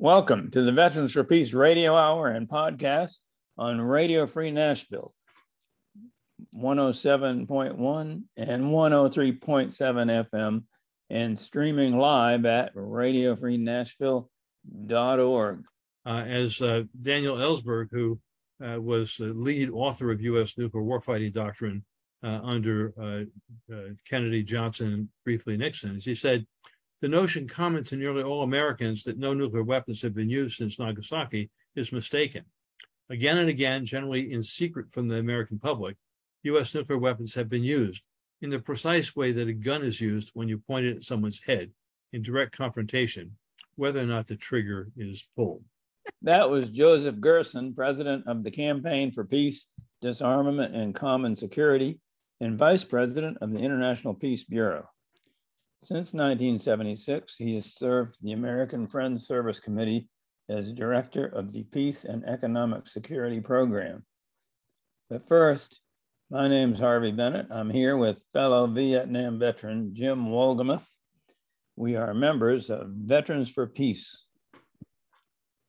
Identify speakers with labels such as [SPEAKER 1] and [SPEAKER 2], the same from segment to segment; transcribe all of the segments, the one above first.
[SPEAKER 1] Welcome to the Veterans for Peace radio hour and podcast on Radio Free Nashville, 107.1 and 103.7 FM, and streaming live at radiofreenashville.org.
[SPEAKER 2] Uh, as uh, Daniel Ellsberg, who uh, was the lead author of U.S. nuclear warfighting doctrine uh, under uh, uh, Kennedy, Johnson, and briefly Nixon, as he said, the notion common to nearly all Americans that no nuclear weapons have been used since Nagasaki is mistaken. Again and again, generally in secret from the American public, US nuclear weapons have been used in the precise way that a gun is used when you point it at someone's head in direct confrontation, whether or not the trigger is pulled.
[SPEAKER 1] That was Joseph Gerson, president of the Campaign for Peace, Disarmament, and Common Security, and vice president of the International Peace Bureau. Since 1976, he has served the American Friends Service Committee as director of the Peace and Economic Security Program. But first, my name is Harvey Bennett. I'm here with fellow Vietnam veteran Jim Wolgamuth. We are members of Veterans for Peace.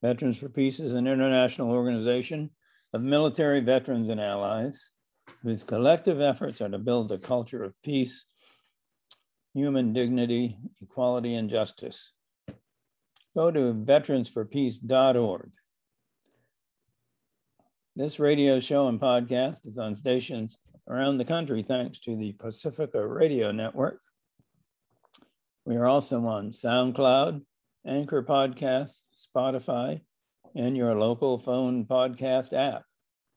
[SPEAKER 1] Veterans for Peace is an international organization of military veterans and allies whose collective efforts are to build a culture of peace human dignity, equality, and justice. Go to veteransforpeace.org. This radio show and podcast is on stations around the country thanks to the Pacifica Radio Network. We are also on SoundCloud, Anchor Podcasts, Spotify, and your local phone podcast app.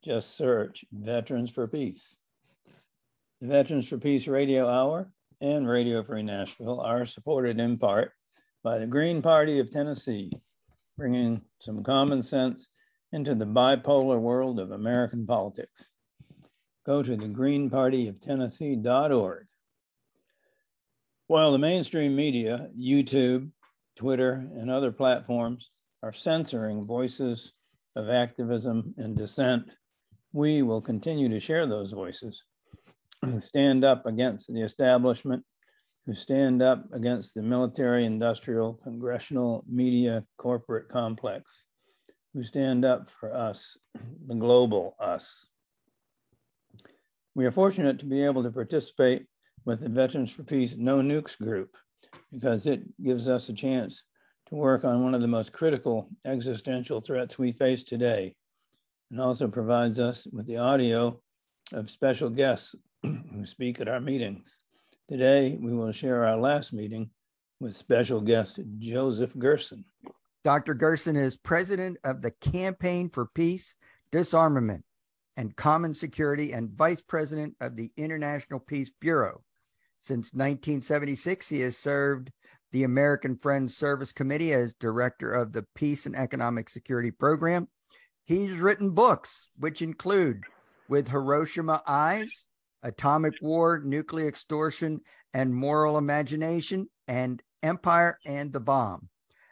[SPEAKER 1] Just search Veterans for Peace. The Veterans for Peace Radio Hour and Radio Free Nashville are supported in part by the Green Party of Tennessee, bringing some common sense into the bipolar world of American politics. Go to thegreenpartyoftennessee.org. While the mainstream media, YouTube, Twitter, and other platforms are censoring voices of activism and dissent, we will continue to share those voices who stand up against the establishment, who stand up against the military, industrial, congressional, media, corporate complex, who stand up for us, the global us. We are fortunate to be able to participate with the Veterans for Peace No Nukes group because it gives us a chance to work on one of the most critical existential threats we face today and also provides us with the audio of special guests who speak at our meetings. Today, we will share our last meeting with special guest Joseph Gerson.
[SPEAKER 3] Dr. Gerson is president of the Campaign for Peace, Disarmament, and Common Security and vice president of the International Peace Bureau. Since 1976, he has served the American Friends Service Committee as director of the Peace and Economic Security Program. He's written books, which include With Hiroshima Eyes, Atomic War, Nuclear Extortion, and Moral Imagination, and Empire and the Bomb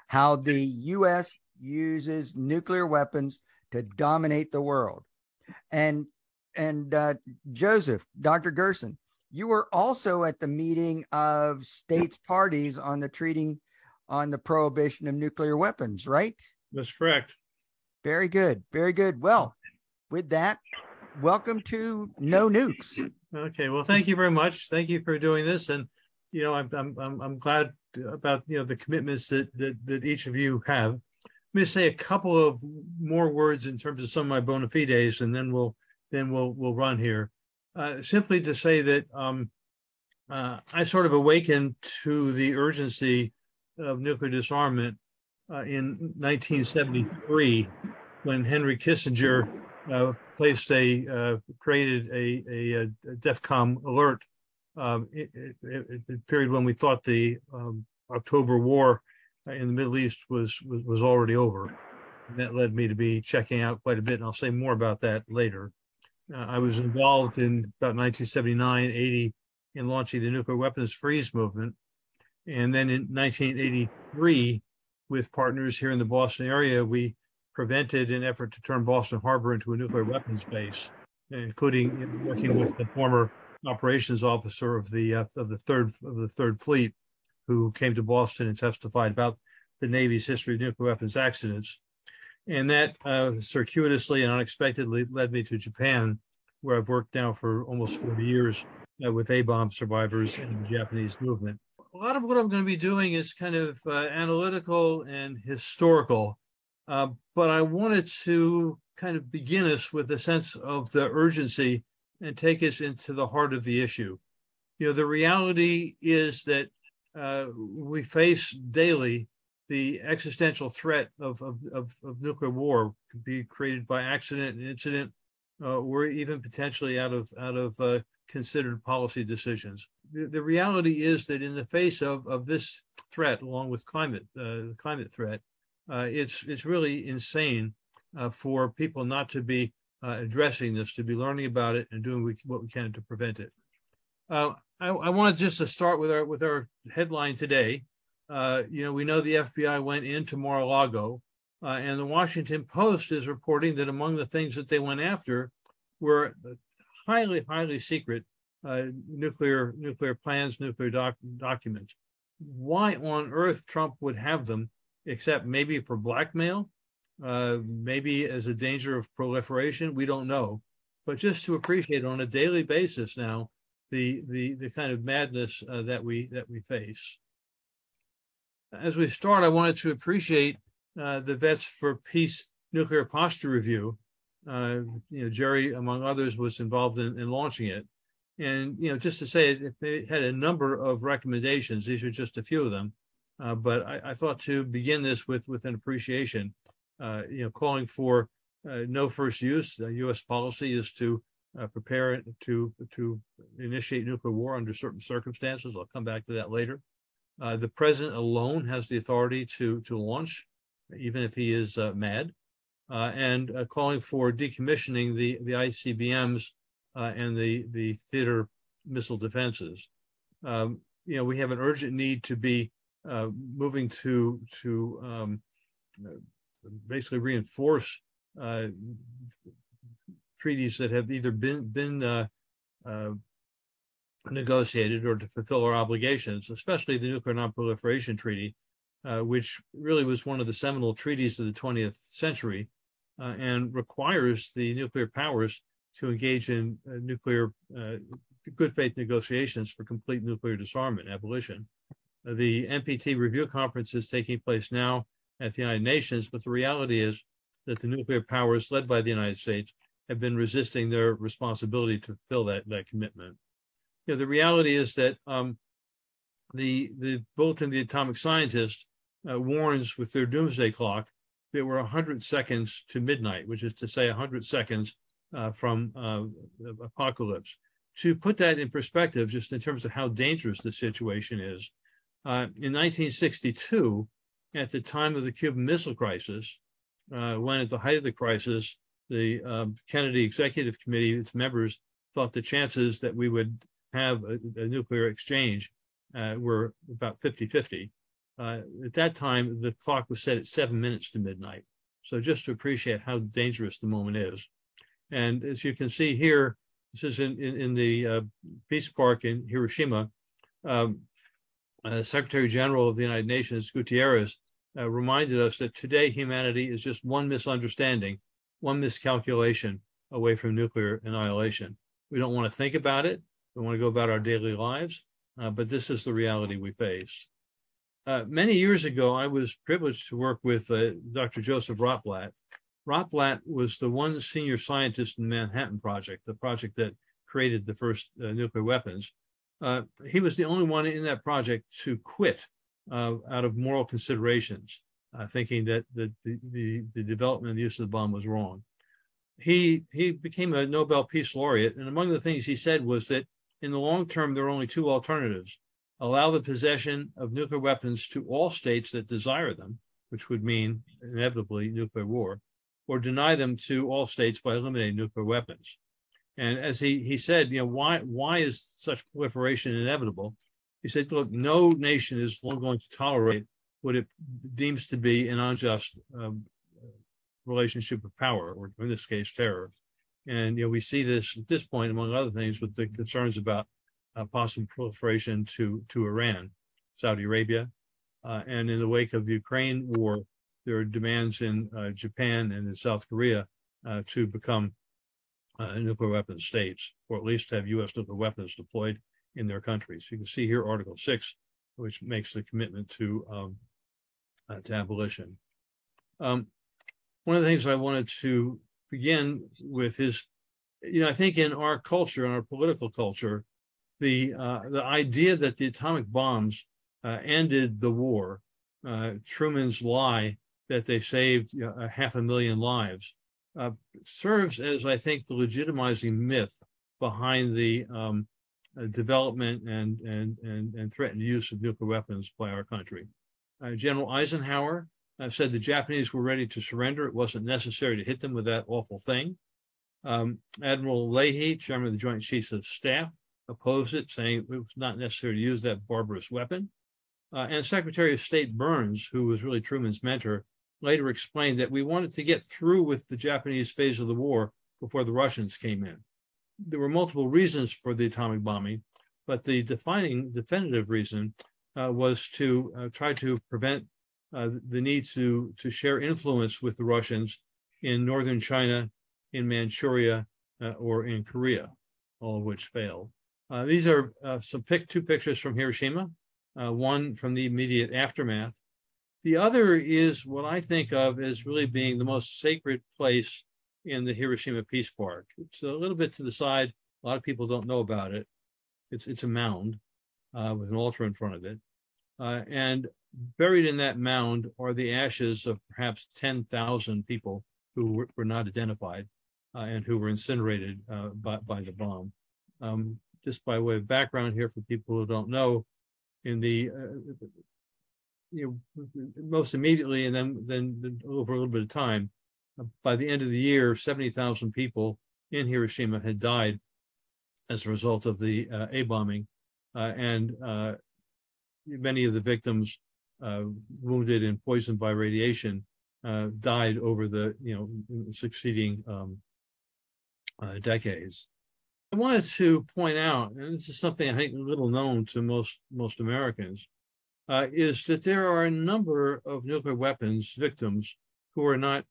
[SPEAKER 3] How the U.S. uses nuclear weapons to dominate the world. And and uh, Joseph, Dr. Gerson, you were also at the meeting of states parties on the treating on the prohibition of nuclear weapons, right?
[SPEAKER 2] That's correct.
[SPEAKER 3] Very good. Very good. Well, with that, welcome to No Nukes.
[SPEAKER 2] Okay, well, thank you very much. Thank you for doing this, and you know, I'm I'm I'm glad about you know the commitments that that, that each of you have. Let me say a couple of more words in terms of some of my bona fides, and then we'll then we'll we'll run here. Uh, simply to say that um, uh, I sort of awakened to the urgency of nuclear disarmament uh, in 1973 when Henry Kissinger uh, placed a uh, created a, a, a DEFCON alert um, the period when we thought the um, October war in the Middle East was, was was already over. And that led me to be checking out quite a bit, and I'll say more about that later. Uh, I was involved in about 1979, 80 in launching the nuclear weapons freeze movement, and then in 1983, with partners here in the Boston area, we prevented an effort to turn Boston Harbor into a nuclear weapons base, including working with the former operations officer of the uh, of the third of the third fleet, who came to Boston and testified about the Navy's history of nuclear weapons accidents. And that uh, circuitously and unexpectedly led me to Japan, where I've worked now for almost 40 years uh, with A bomb survivors and the Japanese movement. A lot of what I'm going to be doing is kind of uh, analytical and historical, uh, but I wanted to kind of begin us with a sense of the urgency and take us into the heart of the issue. You know, the reality is that uh, we face daily the existential threat of, of, of, of, nuclear war could be created by accident and incident, uh, or even potentially out of out of uh, considered policy decisions. The, the, reality is that in the face of, of this threat, along with climate uh, climate threat, uh, it's it's really insane uh, for people not to be uh, addressing this, to be learning about it and doing what we can to prevent it. Uh, I, I wanted just to start with our with our headline today. Uh, you know, we know the FBI went into Mar-a-Lago, and the Washington Post is reporting that among the things that they went after were highly, highly secret uh, nuclear nuclear plans, nuclear doc- documents. Why on earth Trump would have them, except maybe for blackmail? uh, maybe as a danger of proliferation. We don't know, but just to appreciate on a daily basis now the the the kind of madness uh, that we that we face. As we start, I wanted to appreciate uh, the Vets for Peace Nuclear Posture Review. Uh, you know, Jerry, among others, was involved in, in launching it. And you know, just to say, it, it, had a number of recommendations. These are just a few of them, uh, but I, I, thought to begin this with with an appreciation uh, you know, calling for uh, no first use. The U.S. policy is to uh, prepare to to initiate nuclear war under certain circumstances. I'll come back to that later. Uh, the president alone has the authority to to launch, even if he is uh, mad, and calling for decommissioning the the ICBMs and the the theater missile defenses. Um, you know, we have an urgent need to be moving to to um, basically reinforce uh, treaties that have either been been uh, uh, negotiated or to fulfill our obligations, especially the Nuclear Nonproliferation Treaty, uh, which really was one of the seminal treaties of the 20th century uh, and requires the nuclear powers to engage in uh, nuclear good faith negotiations for complete nuclear disarmament, abolition. The NPT review conference is taking place now at the United Nations, but the reality is that the nuclear powers led by the United States have been resisting their responsibility to fulfill that, that commitment. You know, the reality is that um, the, the Bulletin the Atomic Scientist uh, warns with their doomsday clock that we're 100 seconds to midnight, which is to say 100 seconds uh, from uh, apocalypse. To put that in perspective, just in terms of how dangerous the situation is, uh, in 1962, at the time of the Cuban Missile Crisis, uh, when at the height of the crisis, the um, Kennedy Executive Committee, its members, thought the chances that we would have a, a nuclear exchange uh, were about 50 50. Uh, at that time, the clock was set at seven minutes to midnight. So, just to appreciate how dangerous the moment is. And as you can see here, this is in, in, in the uh, Peace Park in Hiroshima. Um, uh, Secretary General of the United Nations, Guterres, uh, reminded us that today humanity is just one misunderstanding, one miscalculation away from nuclear annihilation. We don't want to think about it. We want to go about our daily lives, uh, but this is the reality we face. Uh, many years ago, I was privileged to work with uh, Dr. Joseph Rotblat. Rotblat was the one senior scientist in the Manhattan Project, the project that created the first uh, nuclear weapons. Uh, he was the only one in that project to quit uh, out of moral considerations, uh, thinking that the, the, the development and use of the bomb was wrong. He, he became a Nobel Peace Laureate, and among the things he said was that in the long term, there are only two alternatives allow the possession of nuclear weapons to all states that desire them, which would mean inevitably nuclear war, or deny them to all states by eliminating nuclear weapons. And as he, he said, you know, why, why is such proliferation inevitable? He said, look, no nation is going to tolerate what it deems to be an unjust um, relationship of power, or in this case, terror. And you know, we see this at this point, among other things, with the concerns about uh, possible proliferation to to Iran, Saudi Arabia, Uh, and in the wake of the Ukraine war, there are demands in uh, Japan and in South Korea uh, to become uh, nuclear weapon states, or at least have U.S. nuclear weapons deployed in their countries. You can see here Article 6, which makes the commitment to, um, uh, to abolition. Um, one of the things I wanted to begin with is, you know, I think in our culture, in our political culture, the uh, the idea that the atomic bombs uh, ended the war, uh, Truman's lie that they saved know, half a million lives, uh, serves as I think the legitimizing myth behind the um, uh, development and, and and and threatened use of nuclear weapons by our country. Uh, General Eisenhower said the Japanese were ready to surrender. It wasn't necessary to hit them with that awful thing. Um, Admiral Leahy, chairman of the Joint Chiefs of Staff, opposed it, saying it was not necessary to use that barbarous weapon. Uh, and Secretary of State Byrnes, who was really Truman's mentor, later explained that we wanted to get through with the Japanese phase of the war before the Russians came in. There were multiple reasons for the atomic bombing, but the defining definitive reason uh, was to uh, try to prevent uh, the need to, to share influence with the Russians in northern China, in Manchuria, uh, or in Korea, all of which failed. Uh, these are uh, some pic two pictures from Hiroshima, one from the immediate aftermath. The other is what I think of as really being the most sacred place in the Hiroshima Peace Park. It's a little bit to the side. A lot of people don't know about it. It's it's a mound uh, with an altar in front of it, uh, and buried in that mound are the ashes of perhaps 10,000 people who were, were not identified uh, and who were incinerated by, by the bomb. Um, just by way of background here for people who don't know, in the uh, you know, most immediately, and then then over a little bit of time, uh, by the end of the year, seventy thousand people in Hiroshima had died as a result of the uh, A bombing, uh, and uh, many of the victims uh, wounded and poisoned by radiation died over the you know succeeding um, decades. I wanted to point out, and this is something I think little known to most most Americans, uh, is that there are a number of nuclear weapons victims who are not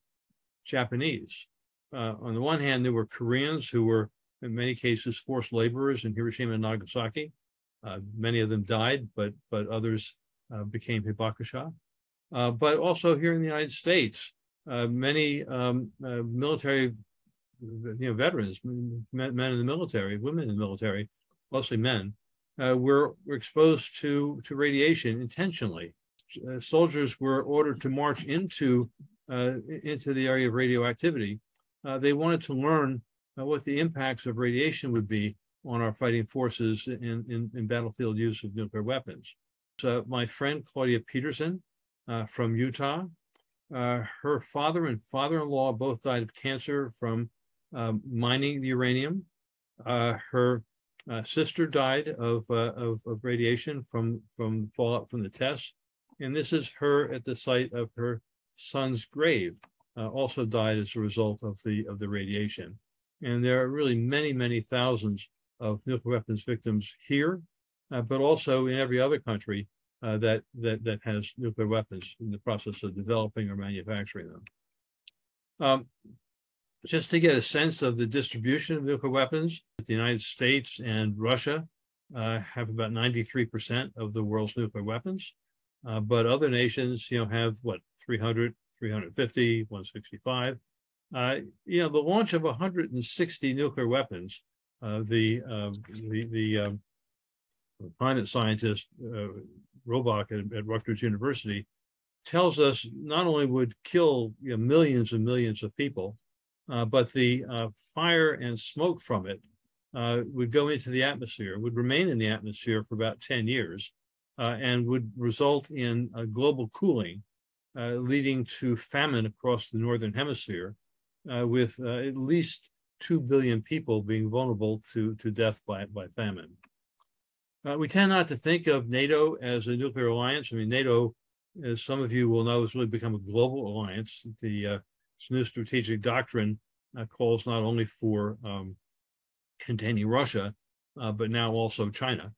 [SPEAKER 2] Japanese. Uh, on the one hand, there were Koreans who were, in many cases, forced laborers in Hiroshima and Nagasaki. Uh, many of them died, but but others uh, became hibakusha. Uh, but also here in the United States, uh, many um, military you know, veterans, men, men in the military, women in the military, mostly men, uh, were, were exposed to, to radiation intentionally. Uh, soldiers were ordered to march into, uh, into the area of radioactivity. Uh, they wanted to learn uh, what the impacts of radiation would be on our fighting forces in, in, in battlefield use of nuclear weapons. So my friend Claudia Peterson uh, from Utah, her father and father-in-law both died of cancer from um, mining the uranium. Her uh, sister died of, uh, of, of radiation from from fallout from the tests, and this is her at the site of her son's grave. Uh, also died as a result of the of the radiation, and there are really many many thousands of nuclear weapons victims here, uh, but also in every other country uh, that that that has nuclear weapons in the process of developing or manufacturing them. Um, just to get a sense of the distribution of nuclear weapons, the United States and Russia uh, have about 93% of the world's nuclear weapons. Uh, but other nations, you know, have what, 300, 350, 165. Uh, you know, the launch of 160 nuclear weapons, uh, the, um, the, the um, climate scientist, uh, Robock at, at Rutgers University, tells us not only would kill you know, millions and millions of people, uh, but the uh, fire and smoke from it uh, would go into the atmosphere, would remain in the atmosphere for about 10 years, uh, and would result in a global cooling, uh, leading to famine across the Northern Hemisphere, with at least 2 billion people being vulnerable to, to death by, by famine. we tend not to think of NATO as a nuclear alliance. I mean, NATO, as some of you will know, has really become a global alliance. The this new strategic doctrine uh, calls not only for um, containing Russia, uh, but now also China.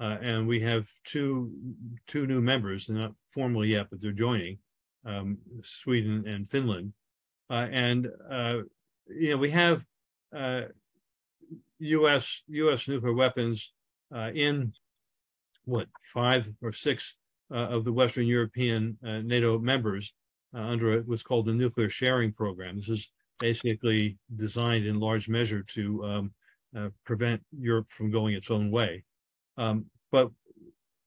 [SPEAKER 2] Uh, and we have two two new members, they're not formally yet, but they're joining, um, Sweden and Finland. Uh, and uh, you know, we have uh, U.S. U.S. nuclear weapons in what five or six of the Western European NATO members uh, under what's called the nuclear sharing program. This is basically designed in large measure to um, uh, prevent Europe from going its own way. Um, but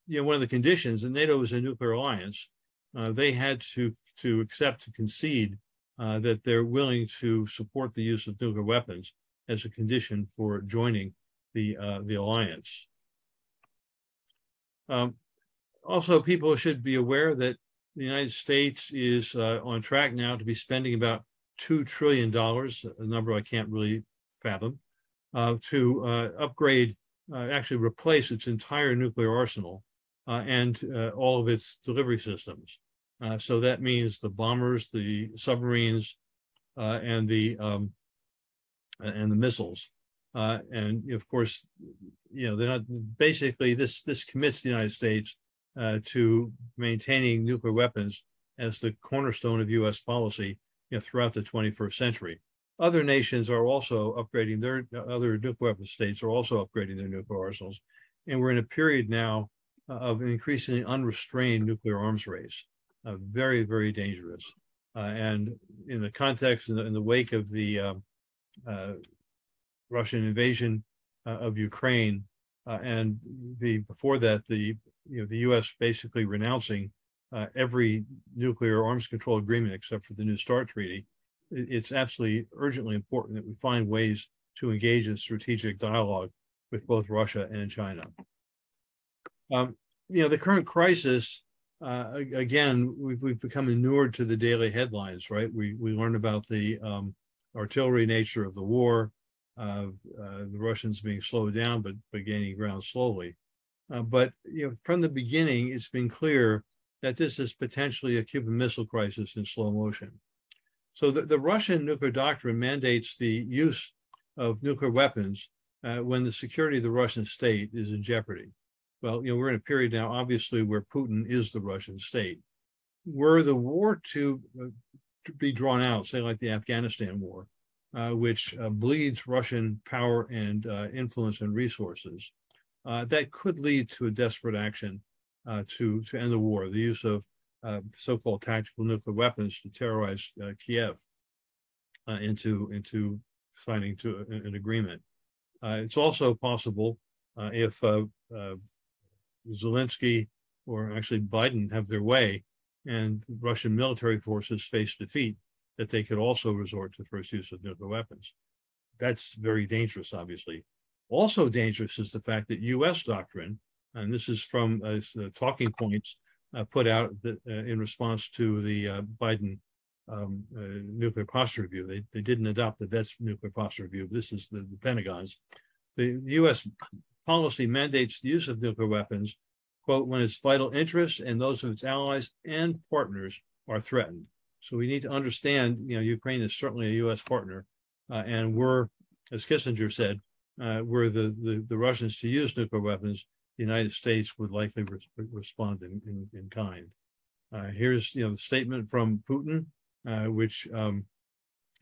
[SPEAKER 2] you know, one of the conditions, and NATO is a nuclear alliance, uh, they had to to accept to concede uh, that they're willing to support the use of nuclear weapons as a condition for joining the uh, the alliance. Um, also, people should be aware that the United States is uh, on track now to be spending about two trillion dollars, a number I can't really fathom, uh, to uh, upgrade, uh, actually replace its entire nuclear arsenal uh, and uh, all of its delivery systems. so that means the bombers, the submarines, and the um, and the missiles. And of course, you know, they're not basically this this commits the United States uh, to maintaining nuclear weapons as the cornerstone of U.S. policy you know, throughout the 21st century. Other nations are also upgrading their other nuclear weapon states are also upgrading their nuclear arsenals, and we're in a period now uh, of increasingly unrestrained nuclear arms race, uh, very very dangerous. Uh, and in the context in the, in the wake of the um, Russian invasion of Ukraine, and the before that, the you know the U.S. basically renouncing every nuclear arms control agreement except for the New START treaty. It's absolutely urgently important that we find ways to engage in strategic dialogue with both Russia and China. Um, you know, the current crisis, uh, again, we've, we've become inured to the daily headlines, right? We, we learn about the um, artillery nature of the war, uh, uh, the Russians being slowed down, but, but gaining ground slowly. Uh, but you know, from the beginning, it's been clear that this is potentially a Cuban Missile Crisis in slow motion. So the, the Russian nuclear doctrine mandates the use of nuclear weapons uh, when the security of the Russian state is in jeopardy. Well, you know, we're in a period now, obviously, where Putin is the Russian state. Were the war to, uh, to be drawn out, say like the Afghanistan war, uh, which uh, bleeds Russian power and uh, influence and resources, uh, that could lead to a desperate action uh, to, to end the war, the use of uh, so-called tactical nuclear weapons to terrorize uh, Kiev uh, into, into signing to an, agreement. it's also possible if Zelensky or actually Biden have their way and Russian military forces face defeat, that they could also resort to the first use of nuclear weapons. That's very dangerous, obviously. Also dangerous is the fact that U.S. doctrine, and this is from uh, talking points uh, put out that, uh, in response to the uh, Biden um, uh, nuclear posture review. They, they didn't adopt the VETS nuclear posture review. This is the, the Pentagon's. The U.S. policy mandates the use of nuclear weapons, quote, when its vital interests and those of its allies and partners are threatened. So we need to understand, you know, Ukraine is certainly a U.S. partner, uh, and we're, as Kissinger said, uh, were the, the, the Russians to use nuclear weapons, the United States would likely re- respond in, in, in kind. Uh, here's, you know, the statement from Putin, uh, which um,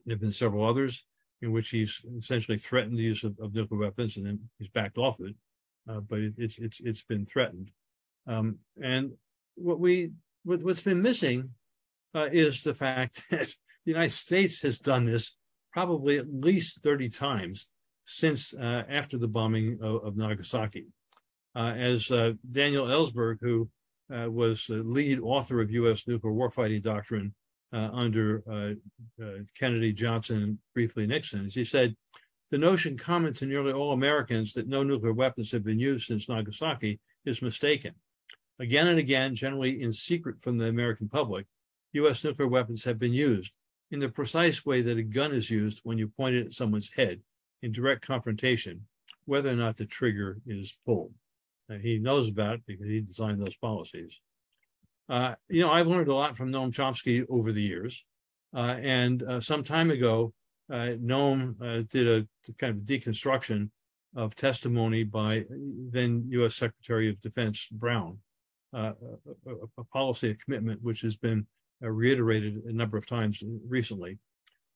[SPEAKER 2] there have been several others in which he's essentially threatened the use of, of nuclear weapons, and then he's backed off it. Uh, but it, it's it's it's been threatened, um, and what we what, what's been missing uh, is the fact that the United States has done this probably at least 30 times since uh, after the bombing of, of Nagasaki. Uh, as uh, Daniel Ellsberg, who was the lead author of U.S. nuclear warfighting doctrine under Kennedy, Johnson, and briefly Nixon, as he said, the notion common to nearly all Americans that no nuclear weapons have been used since Nagasaki is mistaken. Again and again, generally in secret from the American public, US nuclear weapons have been used in the precise way that a gun is used when you point it at someone's head in direct confrontation, whether or not the trigger is pulled. And he knows about it because he designed those policies. Uh, you know, I've learned a lot from Noam Chomsky over the years. Uh, and uh, some time ago, uh, Noam uh, did a kind of deconstruction of testimony by then U.S. Secretary of Defense Brown, uh, a, a, policy, a commitment which has been reiterated a number of times recently.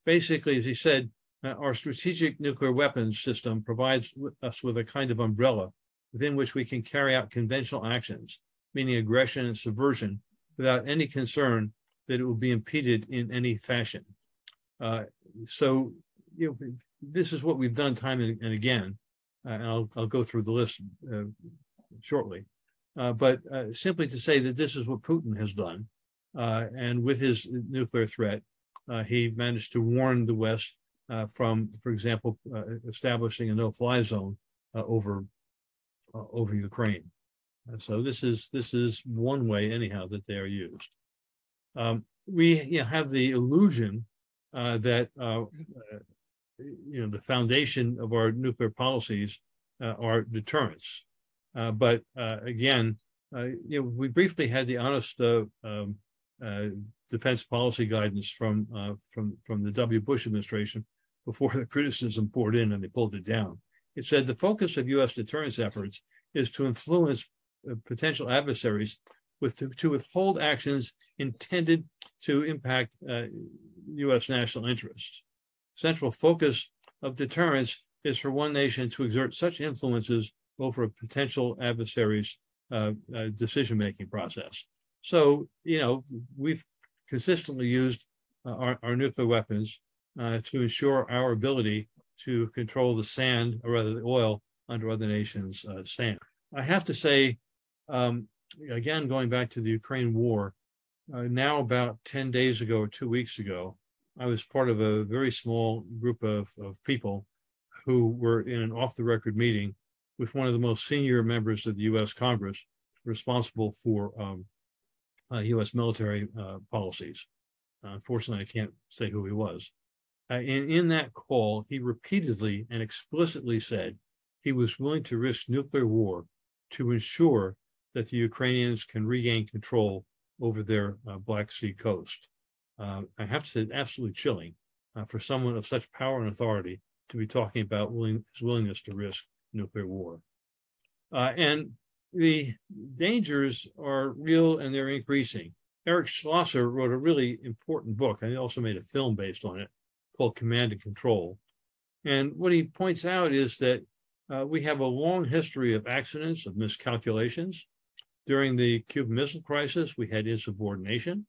[SPEAKER 2] Basically, as he said, uh, our strategic nuclear weapons system provides us with a kind of umbrella within which we can carry out conventional actions, meaning aggression and subversion, without any concern that it will be impeded in any fashion. Uh, so, you know, this is what we've done time and, and again, uh, and I'll, I'll go through the list uh, shortly. Uh, but uh, simply to say that this is what Putin has done, and with his nuclear threat, he managed to warn the West from, for example, establishing a no-fly zone over over Ukraine. so this is this is one way, anyhow, that they are used. Um, we you know, have the illusion uh, that uh, uh, you know the foundation of our nuclear policies uh, are deterrence. Uh, but uh, again, you know, we briefly had the honest um, defense policy guidance from from from the W. Bush administration before the criticism poured in and they pulled it down. It said the focus of U.S. deterrence efforts is to influence potential adversaries with to, to withhold actions intended to impact uh, U.S. national interests. Central focus of deterrence is for one nation to exert such influences over a potential adversary's uh, uh, decision-making process. So, you know, we've consistently used uh, our, our, nuclear weapons uh, to ensure our ability to control the sand, or rather the oil, under other nations' uh, sand. I have to say, um, again, going back to the Ukraine war, uh, now about 10 days ago or two weeks ago, I was part of a very small group of, of people who were in an off the record meeting with one of the most senior members of the US Congress responsible for um, uh, US military uh, policies. Uh, unfortunately, I can't say who he was. Uh, and in that call, he repeatedly and explicitly said he was willing to risk nuclear war to ensure that the Ukrainians can regain control over their uh, Black Sea coast. Uh, I have to say, absolutely chilling uh, for someone of such power and authority to be talking about willing, his willingness to risk nuclear war. Uh, and the dangers are real and they're increasing. Eric Schlosser wrote a really important book, and he also made a film based on it called Command and Control. And what he points out is that uh, we have a long history of accidents, of miscalculations, during the Cuban Missile Crisis, we had insubordination.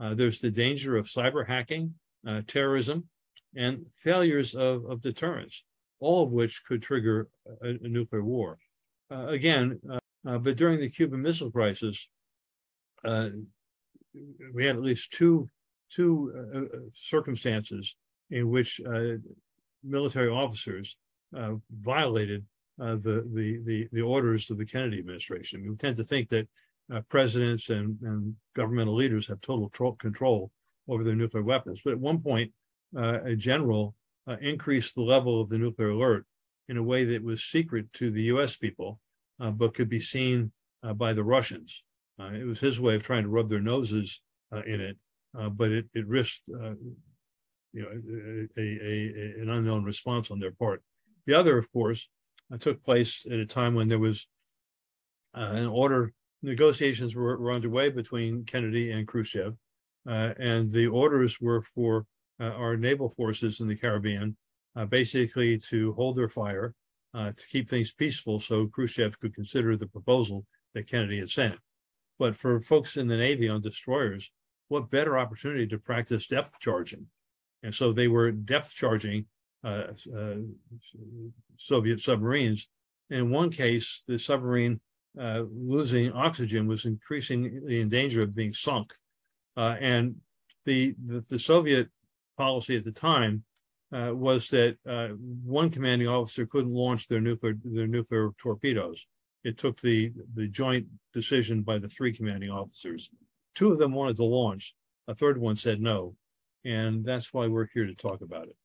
[SPEAKER 2] Uh, there's the danger of cyber hacking, uh, terrorism, and failures of, of deterrence, all of which could trigger a, a nuclear war. Uh, again, uh, uh, but during the Cuban Missile Crisis, we had at least two two circumstances in which military officers violated uh, the, the, the, the orders of the Kennedy administration. We tend to think that uh, presidents and, and governmental leaders have total tro- control over their nuclear weapons. But at one point, uh, a general uh, increased the level of the nuclear alert in a way that was secret to the US people, uh, but could be seen by the Russians. it was his way of trying to rub their noses in it, but it, it risked you know, a, a, a, an unknown response on their part. The other, of course, uh, took place at a time when there was uh, an order, negotiations were, were underway between Kennedy and Khrushchev. Uh, and the orders were for uh, our naval forces in the Caribbean uh, basically to hold their fire, uh, to keep things peaceful so Khrushchev could consider the proposal that Kennedy had sent. But for folks in the Navy on destroyers, what better opportunity to practice depth charging? And so they were depth charging uh, uh, Soviet submarines. In one case, the submarine uh, losing oxygen was increasingly in danger of being sunk. and the, the, the, Soviet policy at the time uh, was that uh, one commanding officer couldn't launch their nuclear their nuclear torpedoes. It took the the joint decision by the three commanding officers. Two of them wanted to launch. A third one said no, and that's why we're here to talk about it.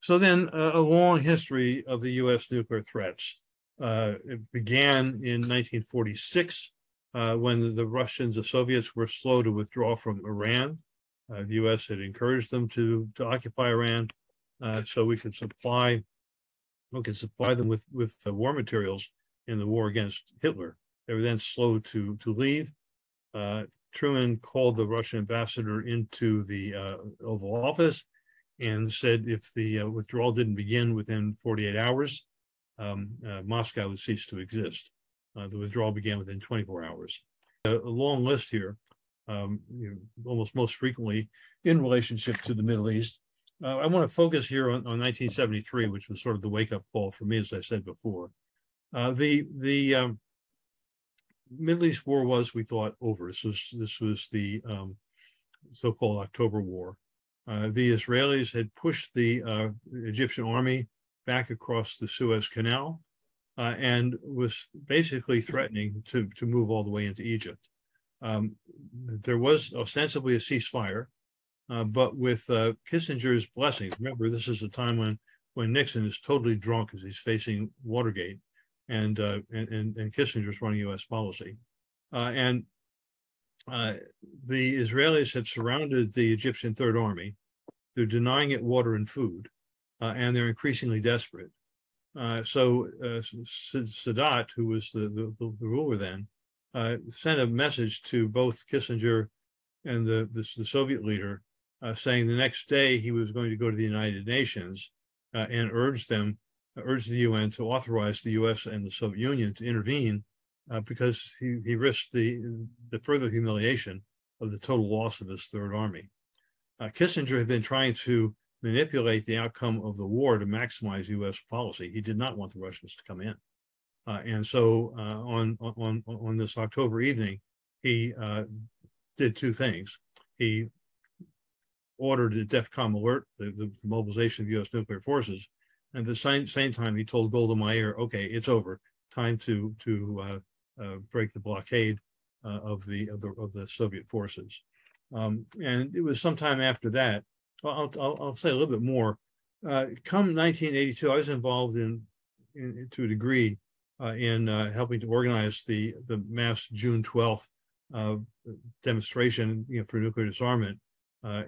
[SPEAKER 2] So then uh, a long history of the US nuclear threats. Uh, it began in 1946 uh, when the Russians, the Soviets were slow to withdraw from Iran. Uh, the US had encouraged them to, to occupy Iran uh, so we could supply we could supply them with with the war materials in the war against Hitler. They were then slow to to leave. Truman called the Russian ambassador into the uh, Oval Office and said if the uh, withdrawal didn't begin within 48 hours, um, uh, Moscow would cease to exist. Uh, the withdrawal began within 24 hours. A, a long list here, um, you know, almost most frequently in relationship to the Middle East. Uh, I want to focus here on, on 1973, which was sort of the wake-up call for me, as I said before. Uh, the the um, Middle East war was, we thought, over. This was this was the um, so-called October War. Uh, the Israelis had pushed the uh, Egyptian army back across the Suez Canal uh, and was basically threatening to, to move all the way into Egypt. Um, there was ostensibly a ceasefire, uh, but with uh, Kissinger's blessings, remember, this is a time when, when Nixon is totally drunk as he's facing Watergate and, uh, and, and, Kissinger's running US policy. and uh, the Israelis had surrounded the Egyptian Third Army. They're denying it water and food, uh, and they're increasingly desperate. Uh, so uh, Sadat, who was the, the, the ruler then, uh, sent a message to both Kissinger and the, the, the Soviet leader, uh, saying the next day he was going to go to the United Nations and urge them, urge the UN to authorize the U.S. and the Soviet Union to intervene uh, because he, he risked the, the further humiliation of the total loss of his Third Army. Uh, Kissinger had been trying to manipulate the outcome of the war to maximize U.S. policy. He did not want the Russians to come in. Uh, and so uh, on, on, on this October evening, he uh, did two things. He ordered a DEFCON alert, the, the mobilization of U.S. nuclear forces, and the same, same time, he told Golda Meir, okay, it's over. Time to, to uh, uh, break the blockade uh, of the of the of the Soviet forces. Um, and it was sometime after that. I'll, I'll, I'll say a little bit more. Uh, come 1982, I was involved in, in to a degree uh, in uh, helping to organize the the mass June 12th uh, demonstration you know, for nuclear disarmament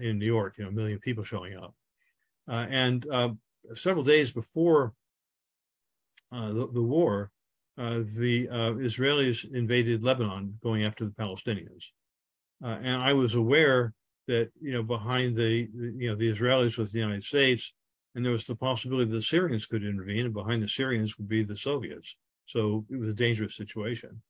[SPEAKER 2] in New York. You know, a million people showing up, and several days before the, the war, uh, the uh, Israelis invaded Lebanon going after the Palestinians. Uh, and I was aware that, you know, behind the, you know, the Israelis was the United States, and there was the possibility that the Syrians could intervene, and behind the Syrians would be the Soviets. So it was a dangerous situation.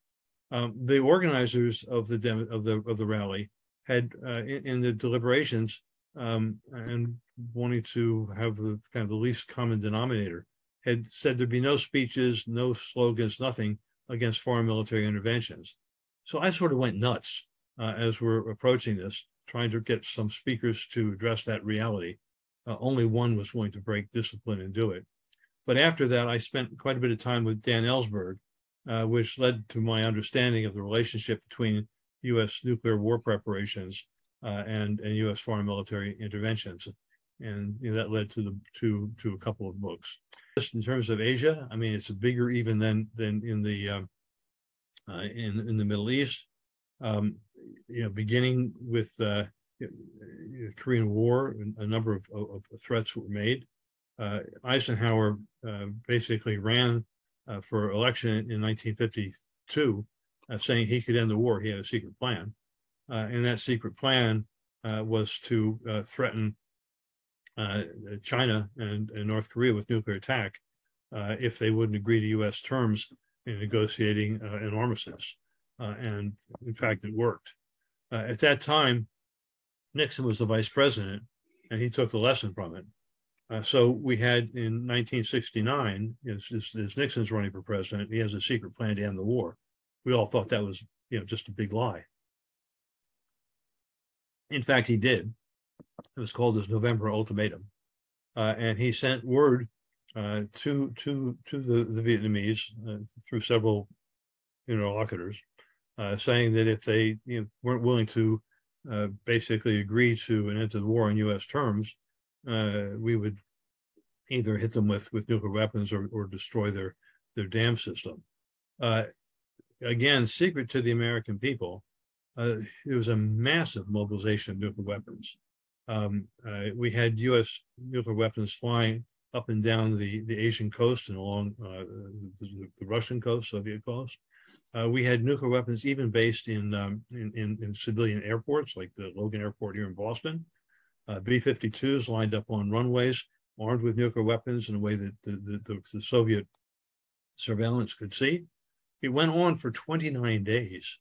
[SPEAKER 2] Um, the organizers of the of the of the rally had uh, in, in, the deliberations um, and wanting to have the kind of the least common denominator had said there'd be no speeches, no slogans, nothing against foreign military interventions. So I sort of went nuts uh, as we're approaching this, trying to get some speakers to address that reality. Uh, only one was willing to break discipline and do it. But after that, I spent quite a bit of time with Dan Ellsberg, uh, which led to my understanding of the relationship between U.S. nuclear war preparations uh, and, and U.S. foreign military interventions. And you know, that led to the to to a couple of books just in terms of Asia, I mean, it's bigger even than than in the um, uh, in in the Middle East. Um, you know, beginning with uh, the Korean War, a number of, of, threats were made. Uh, Eisenhower uh, basically ran uh, for election in 1952, uh, saying he could end the war. He had a secret plan, and that secret plan was to threaten uh, China and, and, North Korea with nuclear attack uh, if they wouldn't agree to U.S. terms in negotiating uh, an armistice. Uh, and in fact, it worked. Uh, at that time, Nixon was the vice president, and he took the lesson from it. so we had in 1969, as, as, as Nixon's running for president, he has a secret plan to end the war. We all thought that was, you know, just a big lie. In fact, he did. It was called his November ultimatum, uh, and he sent word uh, to to to the the Vietnamese uh, through several interlocutors, uh, saying that if they you know, weren't willing to uh, basically agree to an end to the war on U.S. terms, uh, we would either hit them with with nuclear weapons or or destroy their their dam system. again, secret to the American people, uh, it was a massive mobilization of nuclear weapons. Um, uh, we had U.S. nuclear weapons flying up and down the, the Asian coast and along uh, the, the Russian coast, Soviet coast. Uh, we had nuclear weapons even based in, um, in, in, in, civilian airports like the Logan Airport here in Boston. Uh, B-52s lined up on runways, armed with nuclear weapons in a way that the, the, the, the Soviet surveillance could see. It went on for 29 days.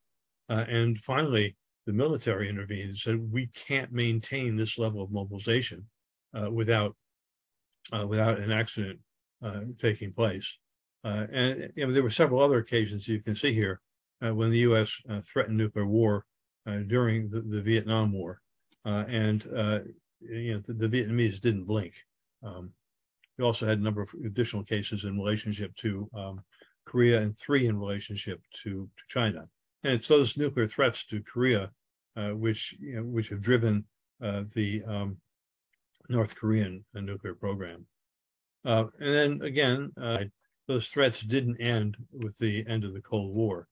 [SPEAKER 2] Uh, and finally, the military intervened and said, we can't maintain this level of mobilization uh, without, uh, without an accident uh, taking place. Uh, and you know, there were several other occasions you can see here uh, when the U.S. Uh, threatened nuclear war during the, the, Vietnam War, and you know the, the, Vietnamese didn't blink. Um, we also had a number of additional cases in relationship to um, Korea and three in relationship to, to, China. And it's those nuclear threats to Korea which you know, which have driven the um, North Korean nuclear program. and then again, those threats didn't end with the end of the Cold War.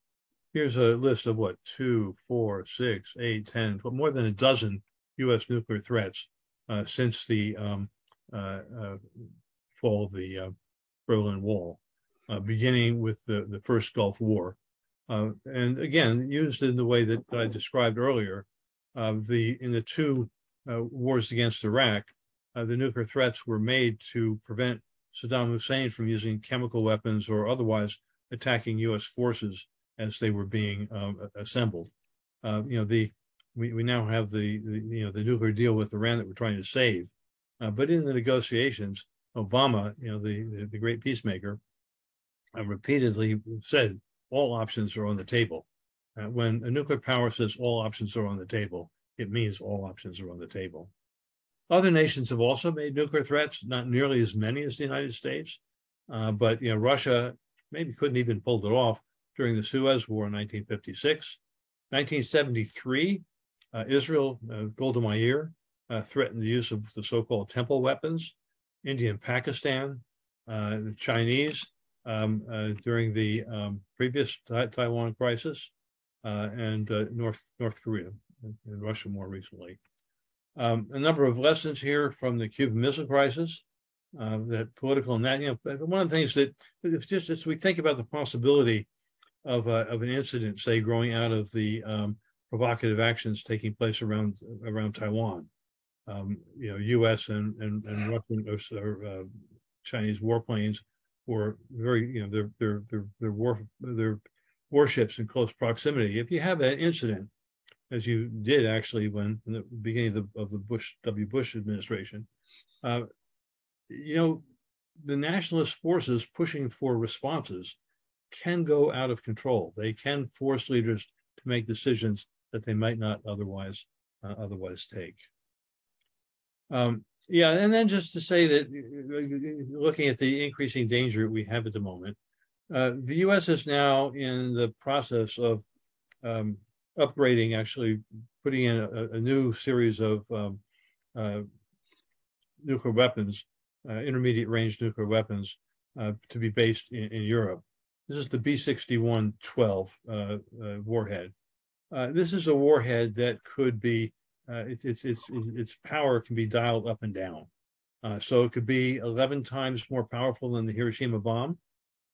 [SPEAKER 2] Here's a list of what, two, four, six, eight, ten, more than a dozen US nuclear threats uh, since the um, uh, uh, fall of the uh, Berlin Wall, uh, beginning with the, the first Gulf War. Uh, and again, used in the way that I described earlier, the in the two wars against Iraq, the nuclear threats were made to prevent Saddam Hussein from using chemical weapons or otherwise attacking U.S. forces as they were being um, assembled. Uh, you know, the we, we now have the, the, you know the nuclear deal with Iran that we're trying to save, uh, but in the negotiations, Obama, you know, the the, the great peacemaker, uh, repeatedly said all options are on the table. Uh, when a nuclear power says all options are on the table, it means all options are on the table. Other nations have also made nuclear threats, not nearly as many as the United States, uh, but you know Russia maybe couldn't even pull it off during the Suez War in 1956. 1973, uh, Israel, uh, Golda Meir, uh, threatened the use of the so-called temple weapons. India and Pakistan, uh, the Chinese um, uh, during the um, previous Taiwan crisis, and North North Korea and Russia more recently. Um, a number of lessons here from the Cuban Missile Crisis. Uh, that political and that you know one of the things that it's just as we think about the possibility of uh, of an incident, say, growing out of the um, provocative actions taking place around around Taiwan, um, you know, U.S. and and, and Russian or uh, Chinese warplanes were very you know their their their their war their warships in close proximity. If you have an incident as you did actually when in the beginning of the, of the Bush W. Bush administration. Uh, you know, the nationalist forces pushing for responses can go out of control. They can force leaders to make decisions that they might not otherwise uh, otherwise take. Um, yeah, and then just to say that looking at the increasing danger we have at the moment, uh, the U.S. is now in the process of um, upgrading, actually putting in a, a new series of um, uh, nuclear weapons, uh, intermediate range nuclear weapons uh, to be based in, in, Europe. This is the B61-12 uh, uh, warhead. This is a warhead that could be, it, it's, it's, its power can be dialed up and down. so it could be 11 times more powerful than the Hiroshima bomb,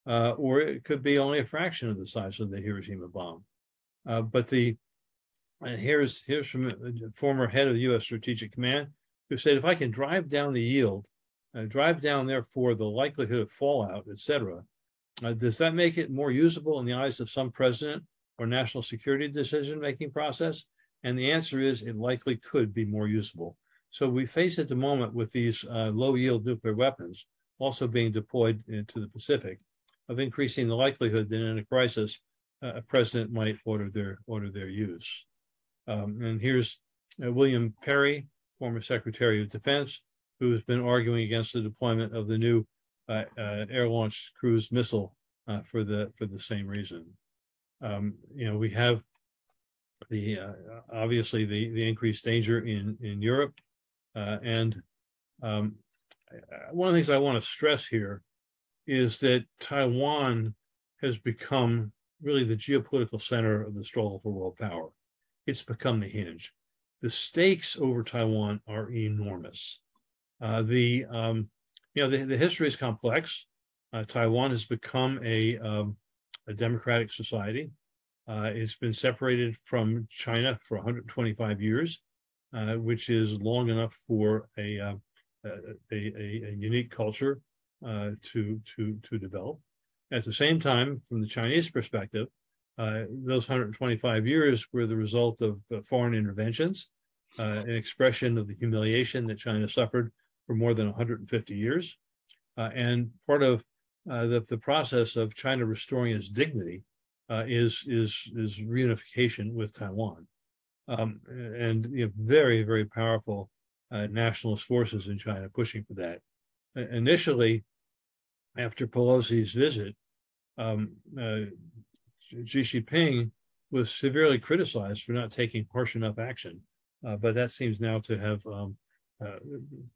[SPEAKER 2] or it could be only a fraction of the size of the Hiroshima bomb. Uh, but the here's here's from a former head of U.S. Strategic Command who said, if I can drive down the yield, uh, drive down therefore the likelihood of fallout, etc. uh, does that make it more usable in the eyes of some president or national security decision-making process? And the answer is it likely could be more usable. So we face at the moment with these uh, low-yield nuclear weapons also being deployed into the Pacific of increasing the likelihood that in a crisis, a president might order their order their use. Um, and here's uh, William Perry, former Secretary of Defense, who has been arguing against the deployment of the new uh, uh, air-launched cruise missile uh, for the for the same reason. Um, you know, we have the uh, obviously the the increased danger in in Europe, uh, and um, one of the things I want to stress here is that Taiwan has become really the geopolitical center of the struggle for world power. It's become the hinge. The stakes over Taiwan are enormous. Uh, the um, you know, the, the history is complex. Uh, Taiwan has become a, um, a democratic society. Uh, it's been separated from China for 125 years, uh, which is long enough for a, uh, a, a, a, unique culture uh, to, to, to develop. At the same time, from the Chinese perspective, uh, those 125 years were the result of foreign interventions, an expression of the humiliation that China suffered for more than 150 years. and part of uh, the, the process of China restoring its dignity uh, is is is reunification with Taiwan, um, and you know, very very powerful uh, nationalist forces in China pushing for that. initially, after Pelosi's visit, um, uh, Xi Jinping was severely criticized for not taking harsh enough action, uh, but that seems now to have um, uh,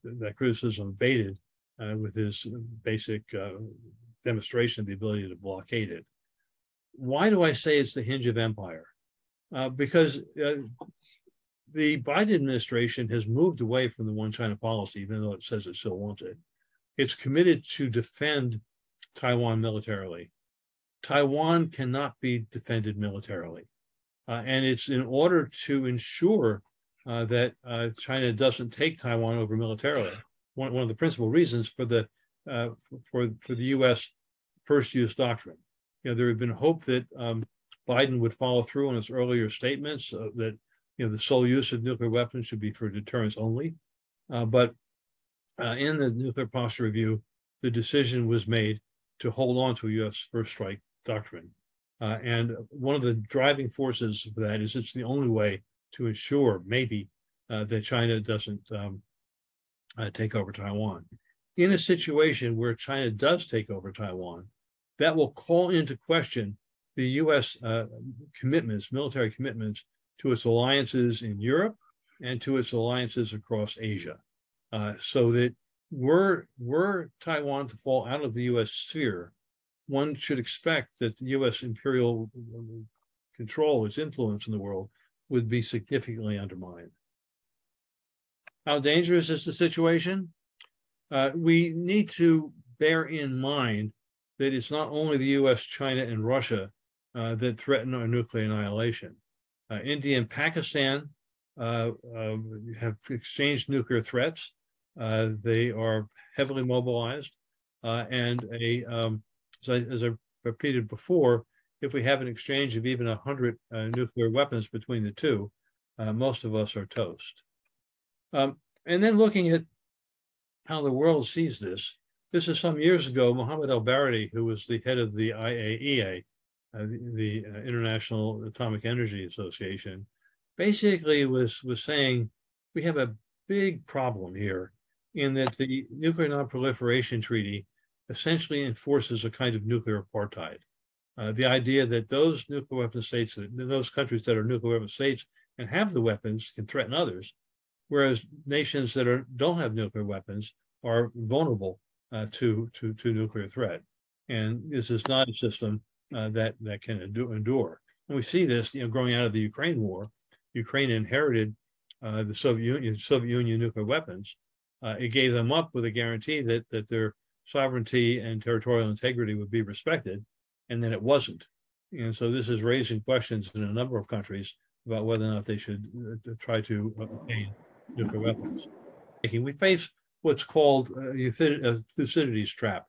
[SPEAKER 2] that criticism abated uh, with his basic uh, demonstration of the ability to blockade it. Why do I say it's the hinge of empire? Uh, because uh, the Biden administration has moved away from the one China policy, even though it says it still wants it. It's committed to defend Taiwan militarily. Taiwan cannot be defended militarily. Uh, and it's in order to ensure uh, that uh, China doesn't take Taiwan over militarily one, one of the principal reasons for the uh, for for the U.S. first use doctrine. You know, there had been hope that um, Biden would follow through on his earlier statements uh, that you know the sole use of nuclear weapons should be for deterrence only. Uh, but uh, in the nuclear posture review, the decision was made to hold on to a U.S. first strike doctrine. Uh, and one of the driving forces for that is it's the only way to ensure maybe uh, that China doesn't um, uh, take over Taiwan. In a situation where China does take over Taiwan, that will call into question the U.S. Uh, commitments, military commitments to its alliances in Europe and to its alliances across Asia. Uh, so that were, were Taiwan to fall out of the U.S. sphere, one should expect that the U.S. imperial control, its influence in the world, would be significantly undermined. How dangerous is the situation? Uh, we need to bear in mind that it's not only the US, China, and Russia uh, that threaten our nuclear annihilation. Uh, India and Pakistan uh, um, have exchanged nuclear threats. Uh, they are heavily mobilized. Uh, and a, um, as, I, as I repeated before, if we have an exchange of even 100 nuclear weapons between the two, most of us are toast. Um, and then looking at how the world sees this, this is some years ago, Mohammed ElBaradei, who was the head of the IAEA, uh, the, the uh, International Atomic Energy Association, basically was, was saying we have a big problem here in that the Nuclear Non-Proliferation Treaty essentially enforces a kind of nuclear apartheid. Uh, the idea that those nuclear weapon states, those countries that are nuclear weapon states and have the weapons can threaten others, whereas nations that are don't have nuclear weapons are vulnerable uh, to, to to nuclear threat. And this is not a system uh, that that can endure. And we see this, you know, growing out of the Ukraine war. Ukraine inherited uh, the Soviet Union, Soviet Union nuclear weapons. Uh, it gave them up with a guarantee that that their sovereignty and territorial integrity would be respected, and then it wasn't. And so this is raising questions in a number of countries about whether or not they should uh, try to obtain nuclear weapons. We face what's called a Thucydides trap,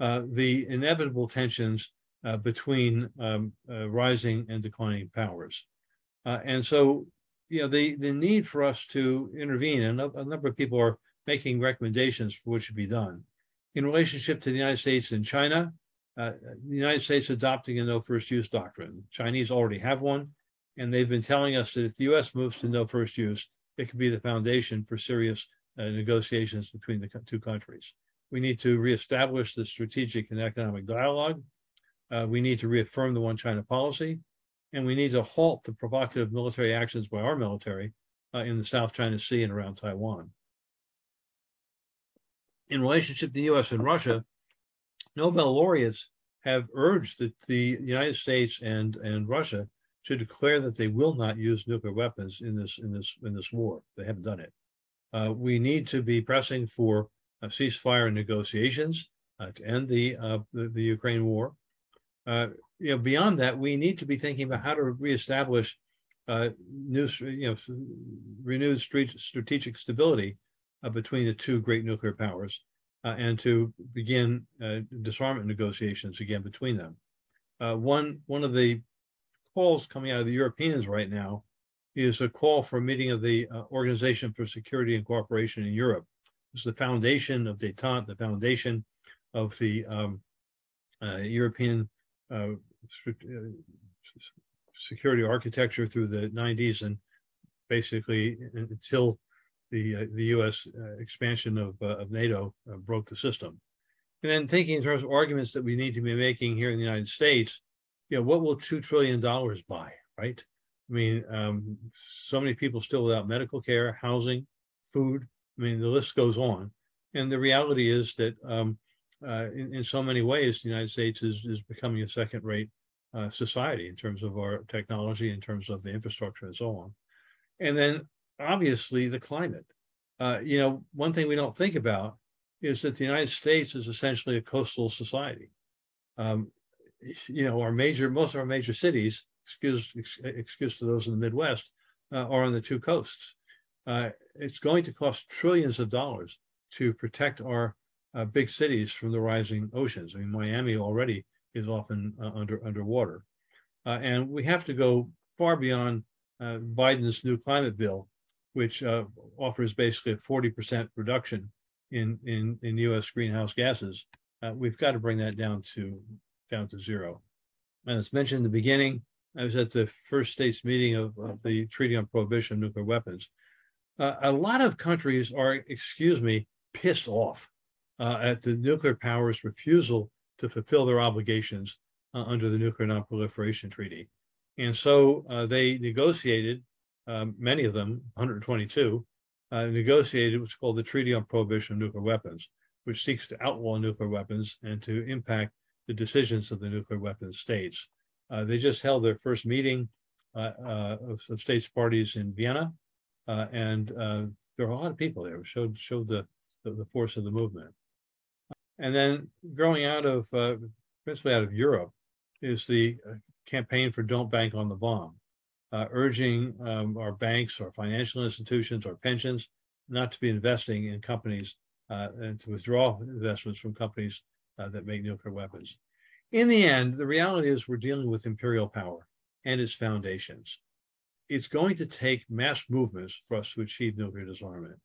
[SPEAKER 2] uh, the inevitable tensions uh, between um, uh, rising and declining powers. Uh, and so, you know, the, the need for us to intervene, and a, a number of people are making recommendations for what should be done. In relationship to the United States and China, uh, the United States adopting a no first use doctrine. Chinese already have one, and they've been telling us that if the US moves to no first use, it could be the foundation for serious uh, negotiations between the two countries. We need to reestablish the strategic and economic dialogue. Uh, we need to reaffirm the one China policy, and we need to halt the provocative military actions by our military uh, in the South China Sea and around Taiwan. In relationship to the US and Russia, Nobel laureates have urged that the United States and, and Russia to declare that they will not use nuclear weapons in this in this in this war. They haven't done it. Uh, we need to be pressing for uh, ceasefire negotiations uh, to end the, uh, the, the Ukraine war. You know, beyond that, we need to be thinking about how to reestablish new, you know, renewed strategic stability between the two great nuclear powers, uh, and to begin uh, disarmament negotiations again between them. Uh, one one of the calls coming out of the Europeans right now is a call for a meeting of the uh, Organization for Security and Cooperation in Europe. It's the foundation of detente, the foundation of the um, uh, European uh, uh security architecture through the 90s and basically until the uh, the U.S. Uh, expansion of of NATO broke the system. And then thinking in terms of arguments that we need to be making here in the United States, you know, what will two trillion dollars buy, right? I mean, um, so many people still without medical care, housing, food. I mean, the list goes on. And the reality is that um, uh, in, in so many ways, the United States is, is becoming a second rate uh, society in terms of our technology, in terms of the infrastructure, and so on. And then obviously the climate. Uh, you know, one thing we don't think about is that the United States is essentially a coastal society. Um, you know, our major, most of our major cities excuse excuse to those in the Midwest, uh, on the two coasts. Uh, it's going to cost trillions of dollars to protect our uh, big cities from the rising oceans. I mean, Miami already is often uh, under underwater, uh, and we have to go far beyond uh, Biden's new climate bill, which offers basically a forty percent reduction in in in U.S. greenhouse gases. we've got to bring that down to down to zero. And as mentioned in the beginning, I was at the first states meeting of, of the Treaty on Prohibition of Nuclear Weapons. Uh, a lot of countries are, excuse me, pissed off uh, at the nuclear powers' refusal to fulfill their obligations uh, under the Nuclear Nonproliferation Treaty. And so uh, they negotiated, um, many of them, 122, uh, negotiated what's called the Treaty on Prohibition of Nuclear Weapons, which seeks to outlaw nuclear weapons and to impact the decisions of the nuclear weapons states. Uh, they just held their first meeting uh, uh, of, of, states parties in Vienna, uh, and uh, there were a lot of people there. showed showed the, the, the force of the movement. And then growing out of principally out of Europe is the campaign for "Don't Bank on the Bomb," urging um, our banks, our financial institutions, our pensions not to be investing in companies and to withdraw investments from companies that make nuclear weapons in the end, the reality is we're dealing with imperial power and its foundations. It's going to take mass movements for us to achieve nuclear disarmament.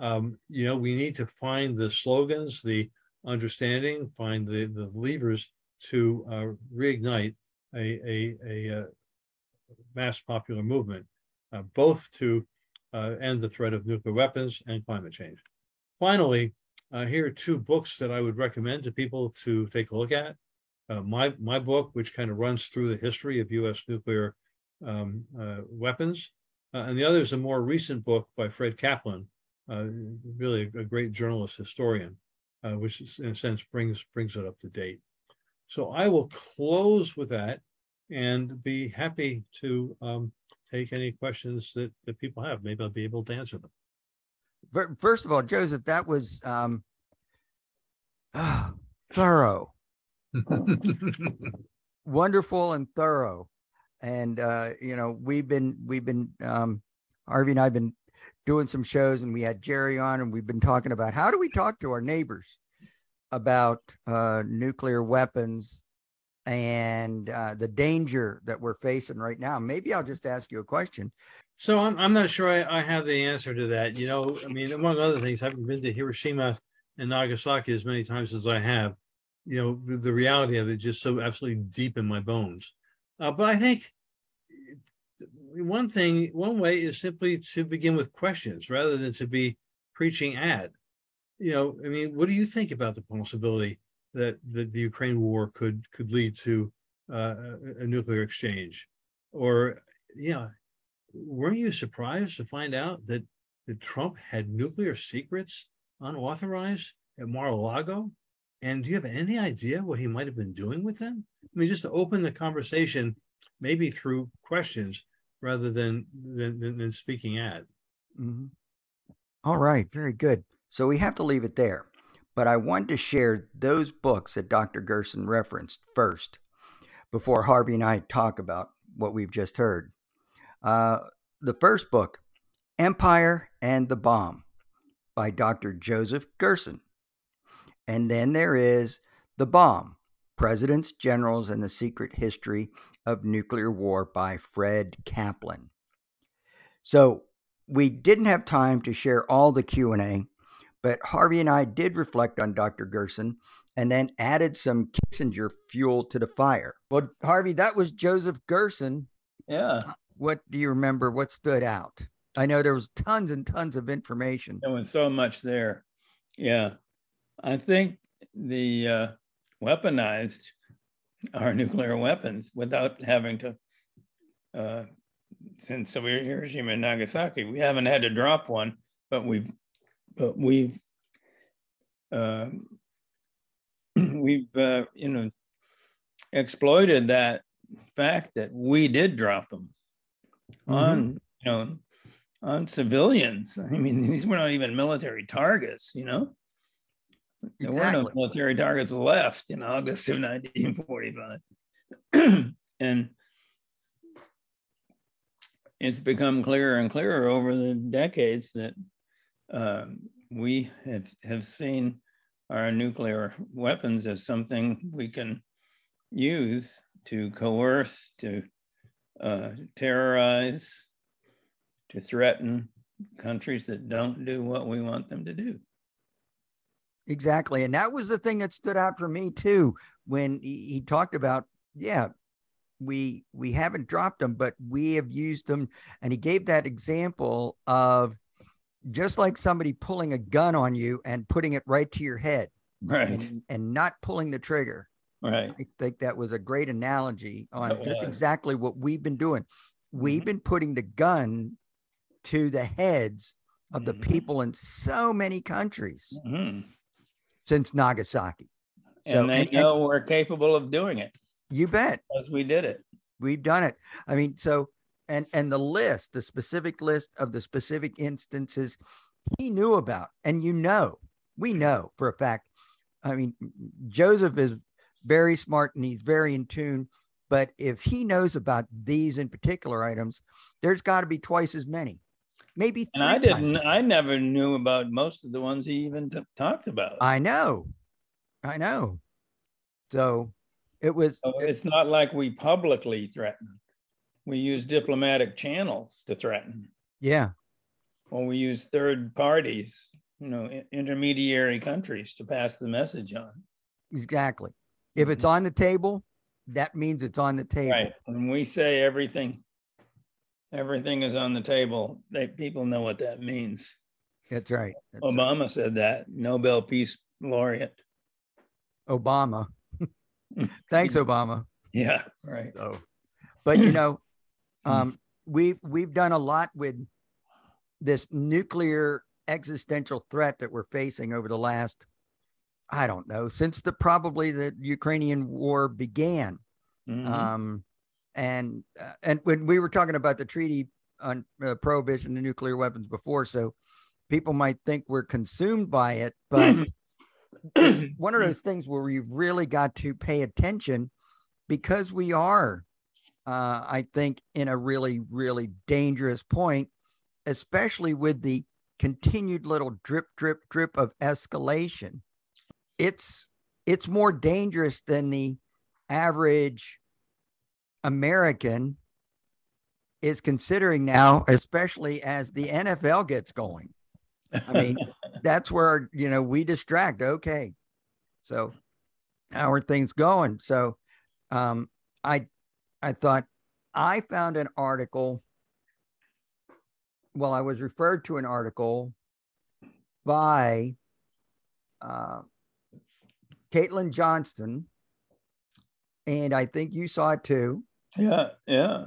[SPEAKER 2] Um, you know, we need to find the slogans, the understanding, find the, the levers to uh, reignite a, a, a, a, mass popular movement, uh, both to uh, end the threat of nuclear weapons and climate change. Finally, uh, here are two books that I would recommend to people to take a look at. Uh, my my book, which kind of runs through the history of U.S. nuclear um, uh, weapons, uh, and the other is a more recent book by Fred Kaplan, uh, really a, a, great journalist historian, uh, which is, in a sense brings brings it up to date. So I will close with that and be happy to um, take any questions that, that people have. Maybe I'll be able to answer them.
[SPEAKER 3] First of all, Joseph, that was um, thorough, wonderful, and thorough. And uh, you know, we've been we've been um, Harvey and I've been doing some shows, and we had Jerry on, and we've been talking about how do we talk to our neighbors about uh, nuclear weapons and uh, the danger that we're facing right now. Maybe I'll just ask you a question.
[SPEAKER 2] So I'm, I'm not sure I, I have the answer to that. You know, I mean, among other things, having been to Hiroshima and Nagasaki as many times as I have, you know, the, the reality of it just so absolutely deep in my bones. Uh, but I think one thing, one way is simply to begin with questions rather than to be preaching at. You know, I mean, what do you think about the possibility that, that the Ukraine war could could lead to uh, a nuclear exchange? Or, you know, weren't you surprised to find out that, that Trump had nuclear secrets unauthorized at Mar-a-Lago? And do you have any idea what he might have been doing with them? I mean, just to open the conversation, maybe through questions rather than than, than, speaking at.
[SPEAKER 3] Mm-hmm. All right, very good. So we have to leave it there. But I wanted to share those books that Dr. Gerson referenced first before Harvey and I talk about what we've just heard. Uh, the first book, Empire and the Bomb by Dr. Joseph Gerson. And then there is The Bomb Presidents, Generals, and the Secret History of Nuclear War by Fred Kaplan. So we didn't have time to share all the Q&A, but Harvey and I did reflect on Dr. Gerson and then added some Kissinger fuel to the fire. Well, Harvey, that was Joseph Gerson.
[SPEAKER 1] Yeah.
[SPEAKER 3] What do you remember? What stood out? I know there was tons and tons of information.
[SPEAKER 1] There was so much there. Yeah. I think the uh, weaponized our nuclear weapons without having to, uh, since we're Hiroshima and Nagasaki, we haven't had to drop one, but we've, but we've, uh, we've, uh, you know, exploited that fact that we did drop them mm-hmm. on, you know, on civilians. I mean, these were not even military targets, you know. There exactly. were no military targets left in August of 1945. and it's become clearer and clearer over the decades that uh, we have, have seen our nuclear weapons as something we can use to coerce, to uh, terrorize, to threaten countries that don't do what we want them to do.
[SPEAKER 3] Exactly. And that was the thing that stood out for me too when he, he talked about, yeah, we we haven't dropped them, but we have used them. And he gave that example of just like somebody pulling a gun on you and putting it right to your head.
[SPEAKER 1] Right.
[SPEAKER 3] And, and not pulling the trigger.
[SPEAKER 1] Right.
[SPEAKER 3] I think that was a great analogy on just exactly what we've been doing. We've mm-hmm. been putting the gun to the heads of the mm-hmm. people in so many countries. Mm-hmm since Nagasaki.
[SPEAKER 1] So, and they and, know and, we're capable of doing it.
[SPEAKER 3] You bet.
[SPEAKER 1] Because we did it.
[SPEAKER 3] We've done it. I mean, so and and the list, the specific list of the specific instances he knew about, and you know, we know for a fact. I mean, Joseph is very smart and he's very in tune. But if he knows about these in particular items, there's got to be twice as many maybe.
[SPEAKER 1] and I didn't. I never knew about most of the ones he even t- talked about.
[SPEAKER 3] I know, I know. So it was.
[SPEAKER 1] So it's not like we publicly threaten. We use diplomatic channels to threaten.
[SPEAKER 3] Yeah.
[SPEAKER 1] Or we use third parties, you know, intermediary countries to pass the message on.
[SPEAKER 3] Exactly. If it's mm-hmm. on the table, that means it's on the table.
[SPEAKER 1] Right. When we say everything everything is on the table. They people know what that means.
[SPEAKER 3] That's right. That's
[SPEAKER 1] Obama
[SPEAKER 3] right.
[SPEAKER 1] said that Nobel Peace Laureate.
[SPEAKER 3] Obama. Thanks, Obama.
[SPEAKER 1] Yeah, right.
[SPEAKER 3] So, but you know, um, we've we've done a lot with this nuclear existential threat that we're facing over the last, I don't know, since the probably the Ukrainian war began. Mm-hmm. Um, and uh, and when we were talking about the treaty on uh, prohibition of nuclear weapons before, so people might think we're consumed by it, but one of those things where we've really got to pay attention because we are, uh, I think, in a really really dangerous point, especially with the continued little drip drip drip of escalation. It's it's more dangerous than the average American is considering now, especially as the NFL gets going. I mean, that's where you know we distract. Okay, so how are things going? So, um, I I thought I found an article. Well, I was referred to an article by uh, Caitlin Johnstone, and I think you saw it too.
[SPEAKER 1] Yeah, yeah.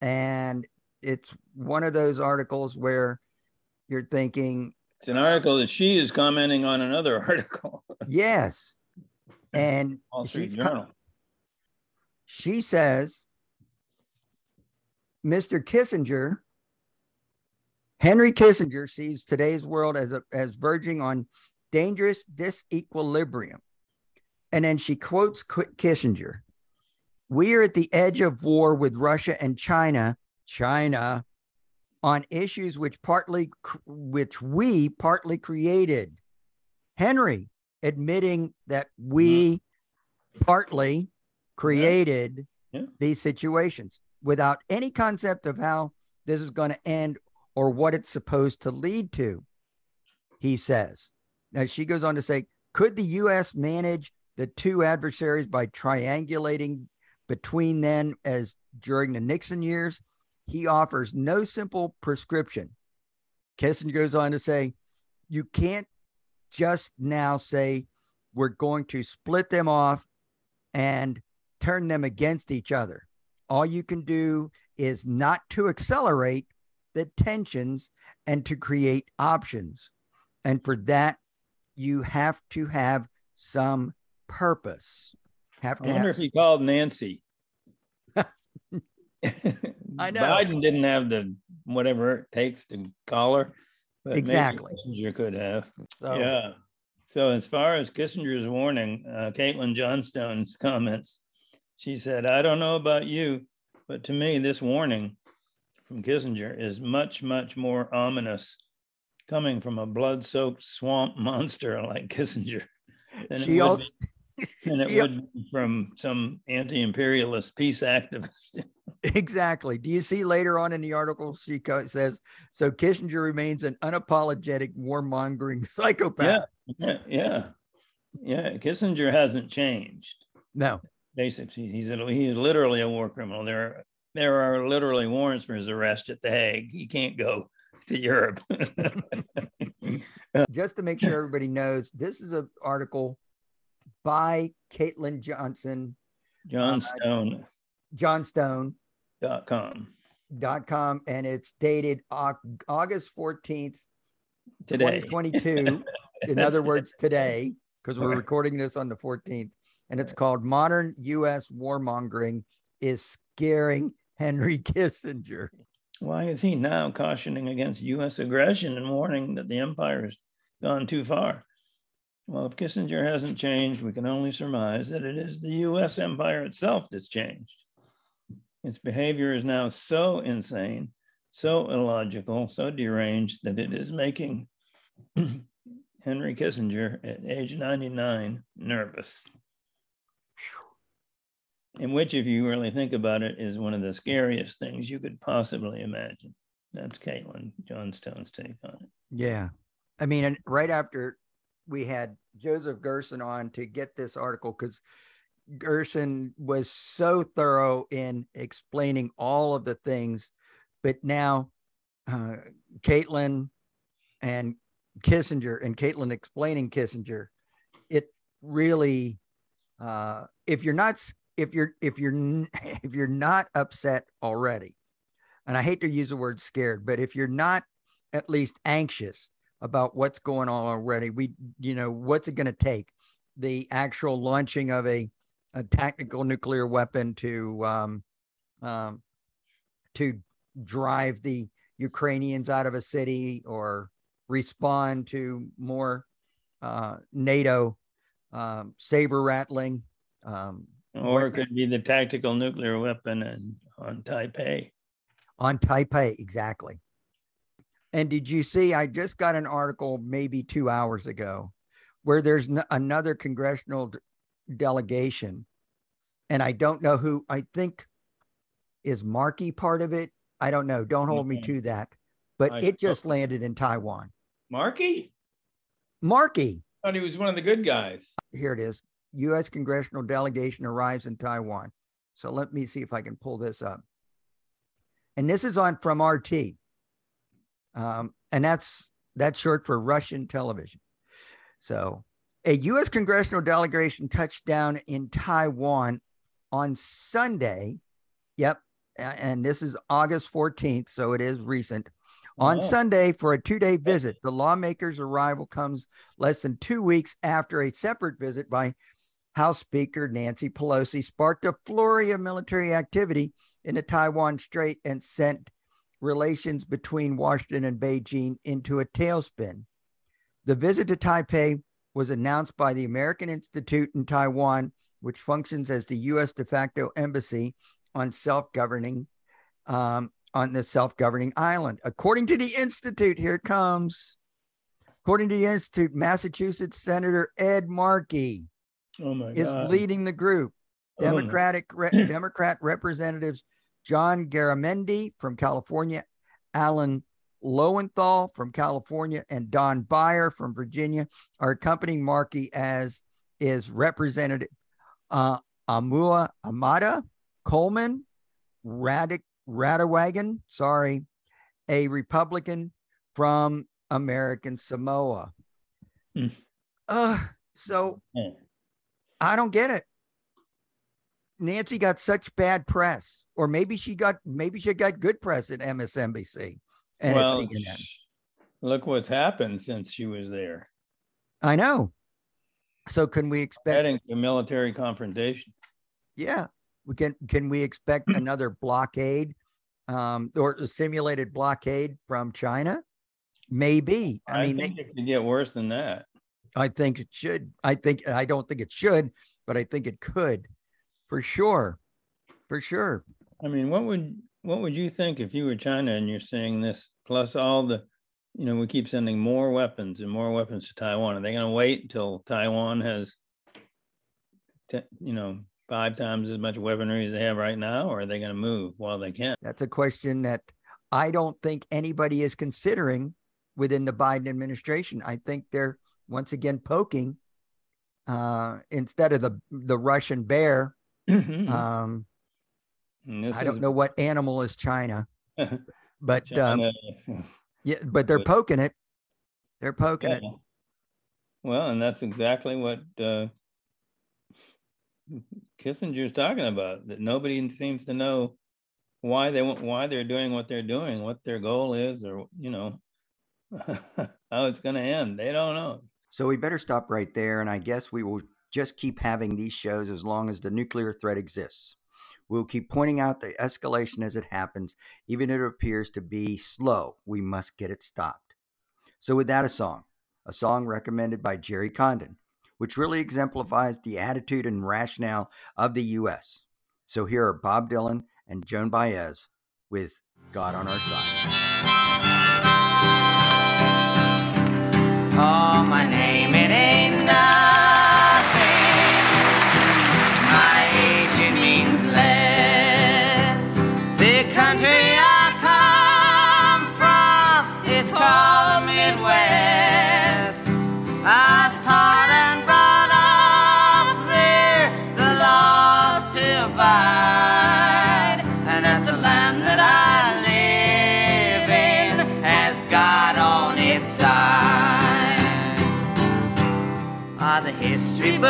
[SPEAKER 3] And it's one of those articles where you're thinking
[SPEAKER 1] it's an article that she is commenting on another article.
[SPEAKER 3] yes. And
[SPEAKER 1] Wall Street Journal.
[SPEAKER 3] she says Mr. Kissinger Henry Kissinger sees today's world as a, as verging on dangerous disequilibrium. And then she quotes Kissinger We are at the edge of war with Russia and China, China, on issues which partly which we partly created. Henry admitting that we mm-hmm. partly created yeah. Yeah. these situations without any concept of how this is going to end or what it's supposed to lead to. He says. Now she goes on to say, could the U.S. manage the two adversaries by triangulating between them as during the Nixon years? He offers no simple prescription. Kissinger goes on to say, you can't just now say we're going to split them off and turn them against each other. All you can do is not to accelerate the tensions and to create options. And for that, you have to have some purpose. Have
[SPEAKER 1] to I wonder have... if he called Nancy.
[SPEAKER 3] I know
[SPEAKER 1] Biden didn't have the whatever it takes to call her.
[SPEAKER 3] But exactly.
[SPEAKER 1] Kissinger could have. So, yeah. So as far as Kissinger's warning, uh, Caitlin Johnstone's comments, she said, "I don't know about you, but to me, this warning from Kissinger is much, much more ominous, coming from a blood-soaked swamp monster like Kissinger." She also, and it would be from some anti-imperialist peace activist.
[SPEAKER 3] exactly. Do you see later on in the article she says so Kissinger remains an unapologetic warmongering psychopath.
[SPEAKER 1] Yeah, yeah, yeah. Kissinger hasn't changed.
[SPEAKER 3] No,
[SPEAKER 1] basically, he's a, he's literally a war criminal. There are there are literally warrants for his arrest at the Hague. He can't go to Europe.
[SPEAKER 3] Just to make sure everybody knows, this is an article by Caitlin Johnson.
[SPEAKER 1] John Stone. Uh,
[SPEAKER 3] John Stone.
[SPEAKER 1] Dot com.
[SPEAKER 3] Dot com. And it's dated August 14th, today. 2022. In other words, today, because we're recording this on the 14th. And it's called Modern U.S. Warmongering is Scaring Henry Kissinger.
[SPEAKER 1] Why is he now cautioning against U.S. aggression and warning that the empire has gone too far? Well, if Kissinger hasn't changed, we can only surmise that it is the US empire itself that's changed. Its behavior is now so insane, so illogical, so deranged that it is making Henry Kissinger at age 99 nervous. In which, if you really think about it, is one of the scariest things you could possibly imagine. That's Caitlin Johnstone's take on it.
[SPEAKER 3] Yeah. I mean, right after we had Joseph Gerson on to get this article because Gerson was so thorough in explaining all of the things, but now uh, Caitlin and Kissinger and Caitlin explaining Kissinger, it really, uh, if you're not, if you're, if you're, if you're not upset already, and I hate to use the word scared, but if you're not at least anxious about what's going on already. We, you know, what's it going to take? The actual launching of a, a tactical nuclear weapon to um, um, to drive the Ukrainians out of a city or respond to more uh, NATO um, saber rattling. Um,
[SPEAKER 1] or it could be the tactical nuclear weapon on Taipei.
[SPEAKER 3] On Taipei, exactly. And did you see? I just got an article maybe two hours ago where there's n- another congressional d- delegation, and I don't know who. I think is Markey part of it. I don't know. Don't hold mm-hmm. me to that. But I, it just landed in Taiwan.
[SPEAKER 1] Markey.
[SPEAKER 3] Markey.
[SPEAKER 1] I thought he was one of the good guys.
[SPEAKER 3] Here it is. U.S. congressional delegation arrives in Taiwan. So let me see if I can pull this up. And this is on from RT um, and that's that's short for Russian television. So, a U.S. congressional delegation touched down in Taiwan on Sunday. Yep, and this is August 14th, so it is recent. On oh. Sunday for a two day visit, the lawmaker's arrival comes less than two weeks after a separate visit by House Speaker Nancy Pelosi sparked a flurry of military activity in the Taiwan Strait and sent relations between Washington and Beijing into a tailspin. The visit to Taipei was announced by the American Institute in Taiwan, which functions as the U.S. de facto embassy on self-governing um, on the self-governing island. According to the institute, here it comes. According to the institute, Massachusetts Senator Ed Markey
[SPEAKER 1] Oh my
[SPEAKER 3] is leading the group.
[SPEAKER 1] Oh.
[SPEAKER 3] Democratic re- Democrat representatives John Garamendi from California, Alan Lowenthal from California, and Don Beyer from Virginia are accompanying Markey as is Representative uh, Amua Amata Coleman Radic Radewagen, sorry, a Republican from American Samoa.
[SPEAKER 1] Hmm.
[SPEAKER 3] Uh, so
[SPEAKER 1] Yeah.
[SPEAKER 3] I don't get it. Nancy got such bad press, or maybe she got maybe she got good press at MSNBC and at
[SPEAKER 1] Well,
[SPEAKER 3] CNN.
[SPEAKER 1] look what's happened since she was there.
[SPEAKER 3] I know. So can we expect?
[SPEAKER 1] Heading to military confrontation.
[SPEAKER 3] Yeah, we can. Can we expect another blockade, um, or a simulated blockade from China? Maybe. I,
[SPEAKER 1] I,
[SPEAKER 3] mean,
[SPEAKER 1] think
[SPEAKER 3] they-
[SPEAKER 1] it could get worse than that.
[SPEAKER 3] I think it should. I think I don't think it should, but I think it could, for sure, for sure.
[SPEAKER 1] I mean, what would what would you think if you were China and you're seeing this plus all the, you know, we keep sending more weapons and more weapons to Taiwan. Are they going to wait until Taiwan has, te- you know, five times as much weaponry as they have right now, or are they going to move while they can?
[SPEAKER 3] That's a question that I don't think anybody is considering within the Biden administration. I think they're once again poking uh, instead of the the Russian bear.
[SPEAKER 1] And
[SPEAKER 3] Um, I don't
[SPEAKER 1] is
[SPEAKER 3] know what animal is China, but um, yeah, but they're poking it. They're poking it.
[SPEAKER 1] Well, and that's exactly what uh, Kissinger's talking about. That nobody seems to know why they want, why they're doing what they're doing, what their goal is, or you know how it's going to end. They don't know.
[SPEAKER 3] So we better stop right there. And I guess we will just keep having these shows as long as the nuclear threat exists. We'll keep pointing out the escalation as it happens, even if it appears to be slow. We must get it stopped. So, with that, a song, a song recommended by Gerry Condon, which really exemplifies the attitude and rationale of the U.S. So, here are Bob Dylan and Joan Baez with God on Our Side.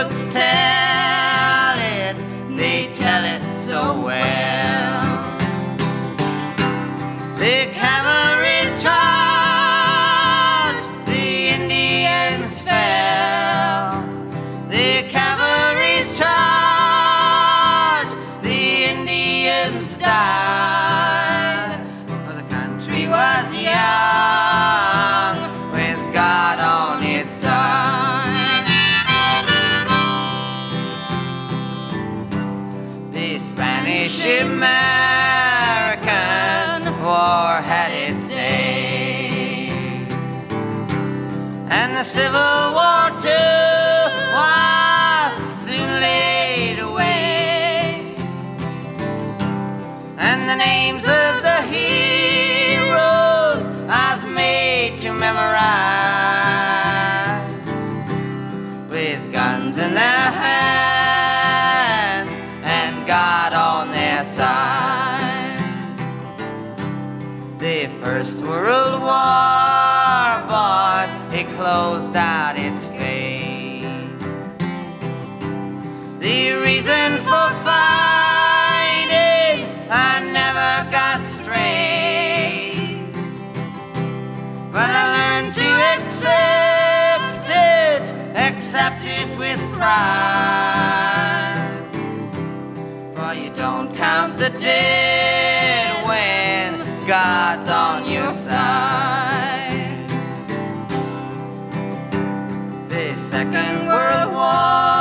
[SPEAKER 4] Books tell it, they tell it so well. The Civil War too was soon laid away. And the names of the heroes I was made to memorize with guns in their hands and God on their side. The First World War, closed out its fate. The reason for fighting I never got straight. But I learned to accept it, accept it with pride. For you don't count the dead when God's on your side. Second World War.